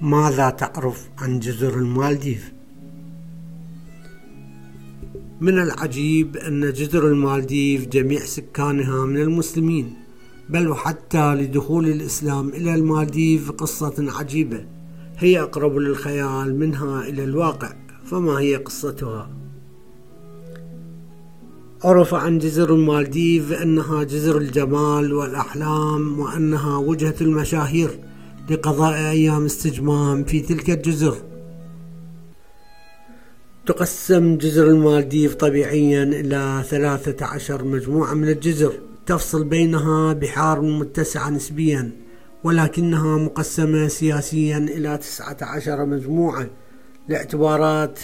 ماذا تعرف عن جزر المالديف؟ من العجيب أن جزر المالديف جميع سكانها من المسلمين بل وحتى لدخول الإسلام إلى المالديف قصة عجيبة هي أقرب للخيال منها إلى الواقع فما هي قصتها؟ عرف عن جزر المالديف أنها جزر الجمال والأحلام وأنها وجهة المشاهير لقضاء أيام استجمام في تلك الجزر. تقسم جزر المالديف طبيعيا إلى ثلاثة عشر مجموعة من الجزر. تفصل بينها بحار متسعة نسبيا ولكنها مقسمة سياسيا إلى تسعة عشر مجموعة لاعتبارات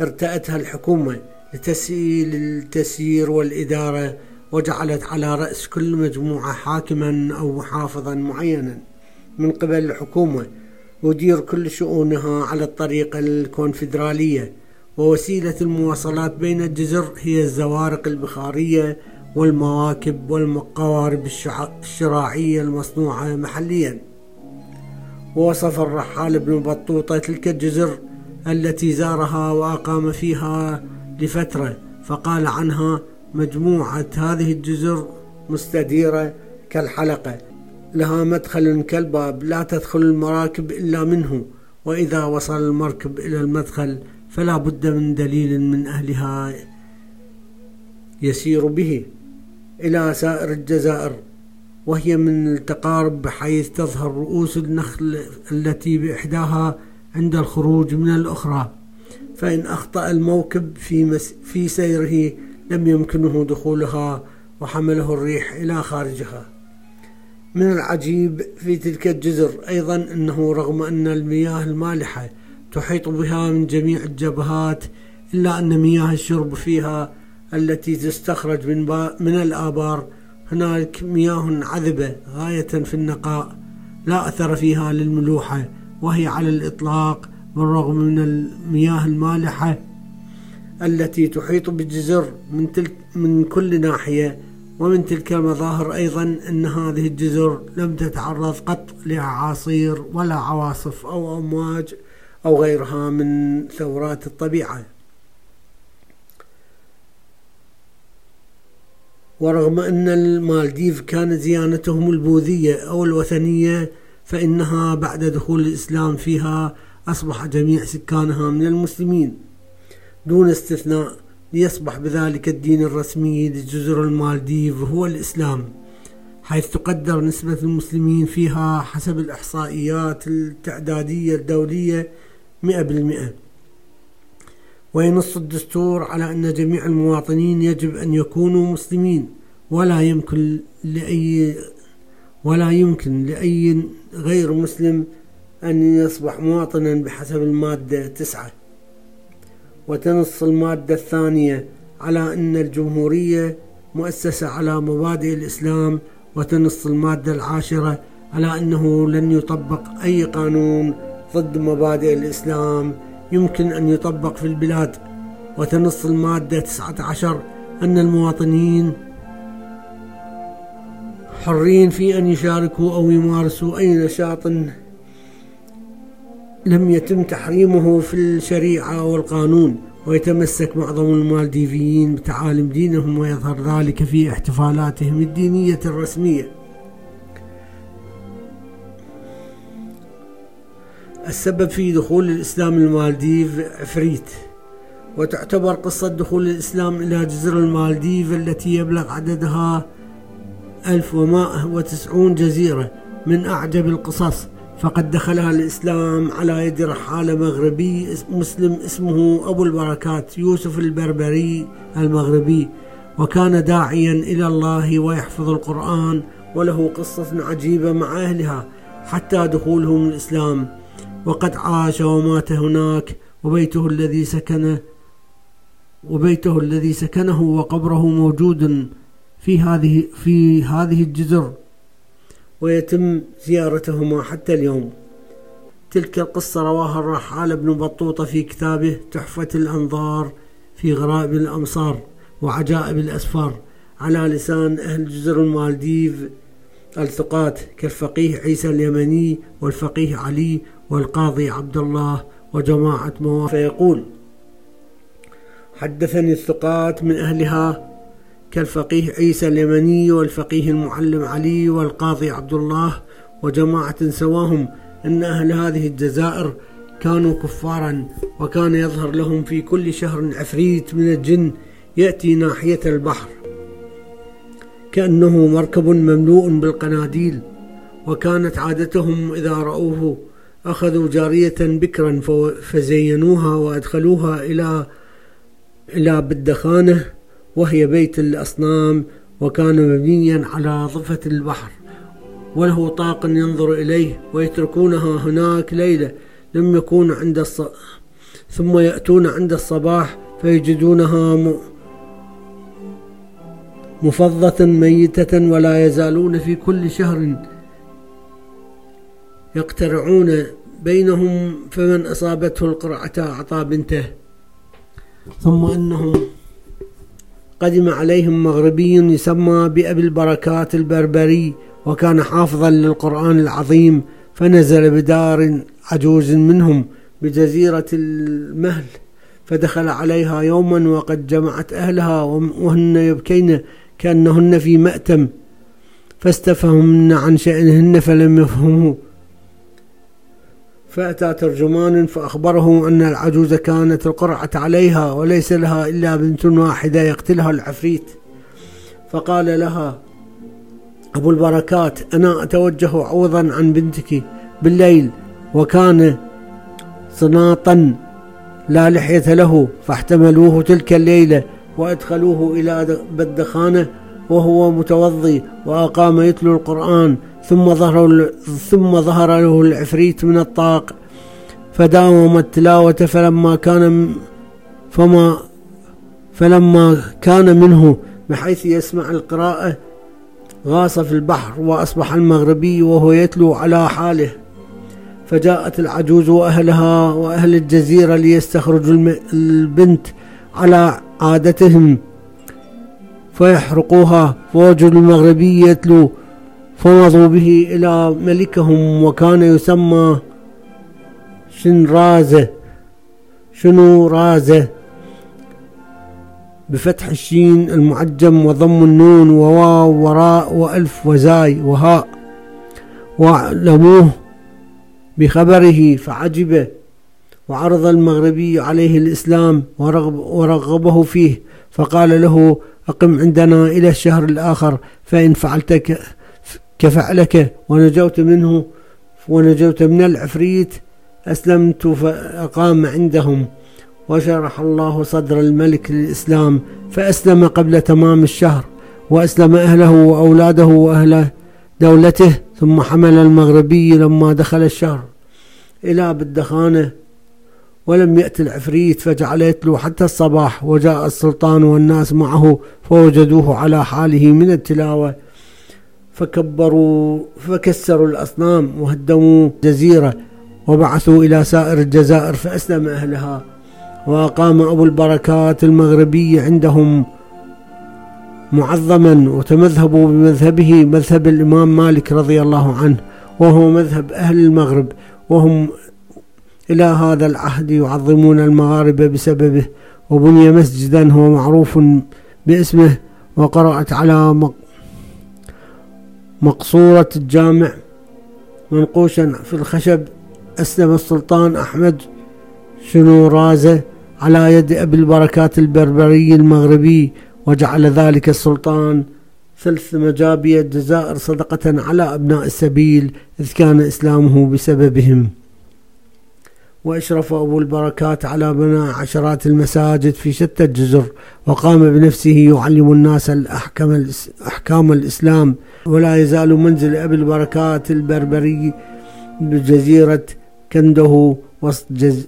ارتأتها الحكومة لتسهيل التسيير والإدارة وجعلت على رأس كل مجموعة حاكما أو محافظا معينا. من قبل الحكومة ودير كل شؤونها على الطريقة الكونفدرالية. ووسيلة المواصلات بين الجزر هي الزوارق البخارية والمواكب والقوارب الشراعية المصنوعة محليا. ووصف الرحال ابن بطوطة تلك الجزر التي زارها وأقام فيها لفترة فقال عنها مجموعة هذه الجزر مستديرة كالحلقة لها مدخل كالباب لا تدخل المراكب إلا منه. وإذا وصل المركب إلى المدخل فلا بد من دليل من أهلها يسير به إلى سائر الجزائر. وهي من التقارب بحيث تظهر رؤوس النخل التي بإحداها عند الخروج من الأخرى. فإن أخطأ الموكب في, مس في سيره لم يمكنه دخولها وحمله الريح إلى خارجها. من العجيب في تلك الجزر أيضا أنه رغم أن المياه المالحة تحيط بها من جميع الجبهات إلا أن مياه الشرب فيها التي تستخرج من, من الآبار هناك مياه عذبة غاية في النقاء لا أثر فيها للملوحة وهي على الإطلاق بالرغم من المياه المالحة التي تحيط بالجزر من, تلك من كل ناحية. ومن تلك المظاهر أيضا أن هذه الجزر لم تتعرض قط لأعاصير ولا عواصف أو أمواج أو غيرها من ثورات الطبيعة. ورغم أن المالديف كانت ديانتهم البوذية أو الوثنية فإنها بعد دخول الإسلام فيها أصبح جميع سكانها من المسلمين. دون استثناء ليصبح بذلك الدين الرسمي لجزر المالديف هو الإسلام حيث تقدر نسبة المسلمين فيها حسب الإحصائيات التعدادية الدولية مئة بالمئة. وينص الدستور على أن جميع المواطنين يجب أن يكونوا مسلمين ولا يمكن لأي ولا يمكن لأي غير مسلم أن يصبح مواطنا بحسب المادة تسعة. وتنص المادة الثانية على أن الجمهورية مؤسسة على مبادئ الإسلام وتنص المادة العاشرة على أنه لن يطبق أي قانون ضد مبادئ الإسلام يمكن أن يطبق في البلاد. وتنص المادة 19 أن المواطنين حرين في أن يشاركوا أو يمارسوا أي نشاط لم يتم تحريمه في الشريعة والقانون ويتمسك معظم المالديفيين بتعاليم دينهم ويظهر ذلك في احتفالاتهم الدينية الرسمية. السبب في دخول الإسلام المالديف عفريت وتعتبر قصة دخول الإسلام إلى جزر المالديف التي يبلغ عددها 1190 جزيرة من أعجب القصص. فقد دخلها الإسلام على يد رحالة مغربي مسلم اسمه أبو البركات يوسف البربري المغربي وكان داعيا إلى الله ويحفظ القرآن وله قصة عجيبة مع أهلها حتى دخولهم الإسلام. وقد عاش ومات هناك وبيته الذي سكن وبيته الذي سكنه وقبره موجود في هذه في هذه الجزر. ويتم زيارتهما حتى اليوم. تلك القصة رواها الرحال ابن بطوطة في كتابه تحفة الأنظار في غرائب الأمصار وعجائب الأسفار على لسان أهل جزر المالديف الثقات كالفقيه عيسى اليمني والفقيه علي والقاضي عبد الله وجماعة موافق فيقول حدثني الثقات من أهلها كالفقيه عيسى اليمني والفقيه المعلم علي والقاضي عبد الله وجماعة سواهم أن أهل هذه الجزائر كانوا كفارا وكان يظهر لهم في كل شهر عفريت من الجن يأتي ناحية البحر. كأنه مركب مملوء بالقناديل وكانت عادتهم إذا رأوه أخذوا جارية بكرا فزينوها وأدخلوها إلى إلى بالدخانة وهي بيت الأصنام وكان مبنيا على ضفة البحر وله طاق ينظر إليه ويتركونها هناك ليلة لم يكون عند الص... ثم يأتون عند الصباح فيجدونها مفضة ميتة ولا يزالون في كل شهر يقترعون بينهم فمن أصابته القرعة أعطى بنته. ثم إنهم قدم عليهم مغربي يسمى بأبي البركات البربري وكان حافظا للقرآن العظيم فنزل بدار عجوز منهم بجزيرة المهل فدخل عليها يوما وقد جمعت أهلها وهن يبكين كأنهن في مأتم فاستفهمن عن شأنهن فلم يفهموا. فأتى ترجمان فأخبره أن العجوز كانت القرعة عليها وليس لها إلا بنت واحدة يقتلها العفريت. فقال لها أبو البركات أنا أتوجه عوضا عن بنتك بالليل وكان صناطا لا لحية له فاحتملوه تلك الليلة وأدخلوه إلى بدخانة وهو متوضي وأقام يتلو القرآن ثم ظهر ثم ظهر له العفريت من الطاق فداوم التلاوة فلما كان فما فلما كان منه بحيث يسمع القراءة غاص في البحر وأصبح المغربي وهو يتلو على حاله. فجاءت العجوز وأهلها وأهل الجزيرة ليستخرجوا البنت على عادتهم فيحرقوها. فوجدوا المغربي يتلو فمضوا به إلى ملكهم وكان يسمى شنرازة شنو رازة بفتح الشين المعجم وضم النون وواو وراء وألف وزاي وهاء. وأعلموه بخبره فعجب وعرض المغربي عليه الإسلام ورغب ورغبه فيه فقال له أقم عندنا إلى الشهر الآخر فإن فعلت كفعلك ونجوت منه ونجوت من العفريت أسلمت فأقام عندهم وشرح الله صدر الملك للإسلام فأسلم قبل تمام الشهر وأسلم أهله وأولاده وأهل دولته ثم حمل المغربي لما دخل الشهر إلى بالدخانة ولم يأت العفريت فجعل يتلو حتى الصباح وجاء السلطان والناس معه فوجدوه على حاله من التلاوة فكبروا فكسروا الأصنام وهدموا جزيرة وبعثوا إلى سائر الجزائر فأسلم أهلها وأقام أبو البركات المغربي عندهم معظما وتمذهبوا بمذهبه مذهب الإمام مالك رضي الله عنه وهو مذهب أهل المغرب وهم إلى هذا العهد يعظمون المغاربة بسببه وبني مسجدا هو معروف باسمه وقرأت على مقصورة الجامع منقوشا في الخشب أسلم السلطان أحمد شنو رازة على يد أبي البركات البربري المغربي وجعل ذلك السلطان ثلث مجابي الجزائر صدقة على أبناء السبيل إذ كان إسلامه بسببهم. وأشرف أبو البركات على بناء عشرات المساجد في شتى الجزر وقام بنفسه يعلم الناس الأحكام, أحكام الإسلام. ولا يزال منزل أبي البركات البربري بجزيرة كنده وسط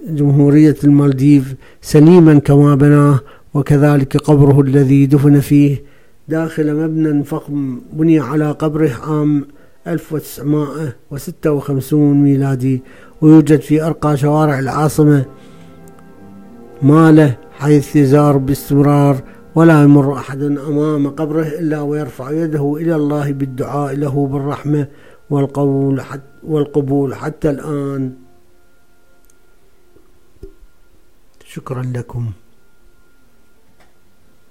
جمهورية المالديف سليما كما بناه وكذلك قبره الذي دفن فيه داخل مبنى فخم بني على قبره عام 1956 ميلادي ويوجد في أرقى شوارع العاصمة ماله حيث يزار باستمرار ولا يمر أحد أمام قبره إلا ويرفع يده إلى الله بالدعاء له بالرحمة والقبول حتى, والقبول حتى الآن. شكرا لكم.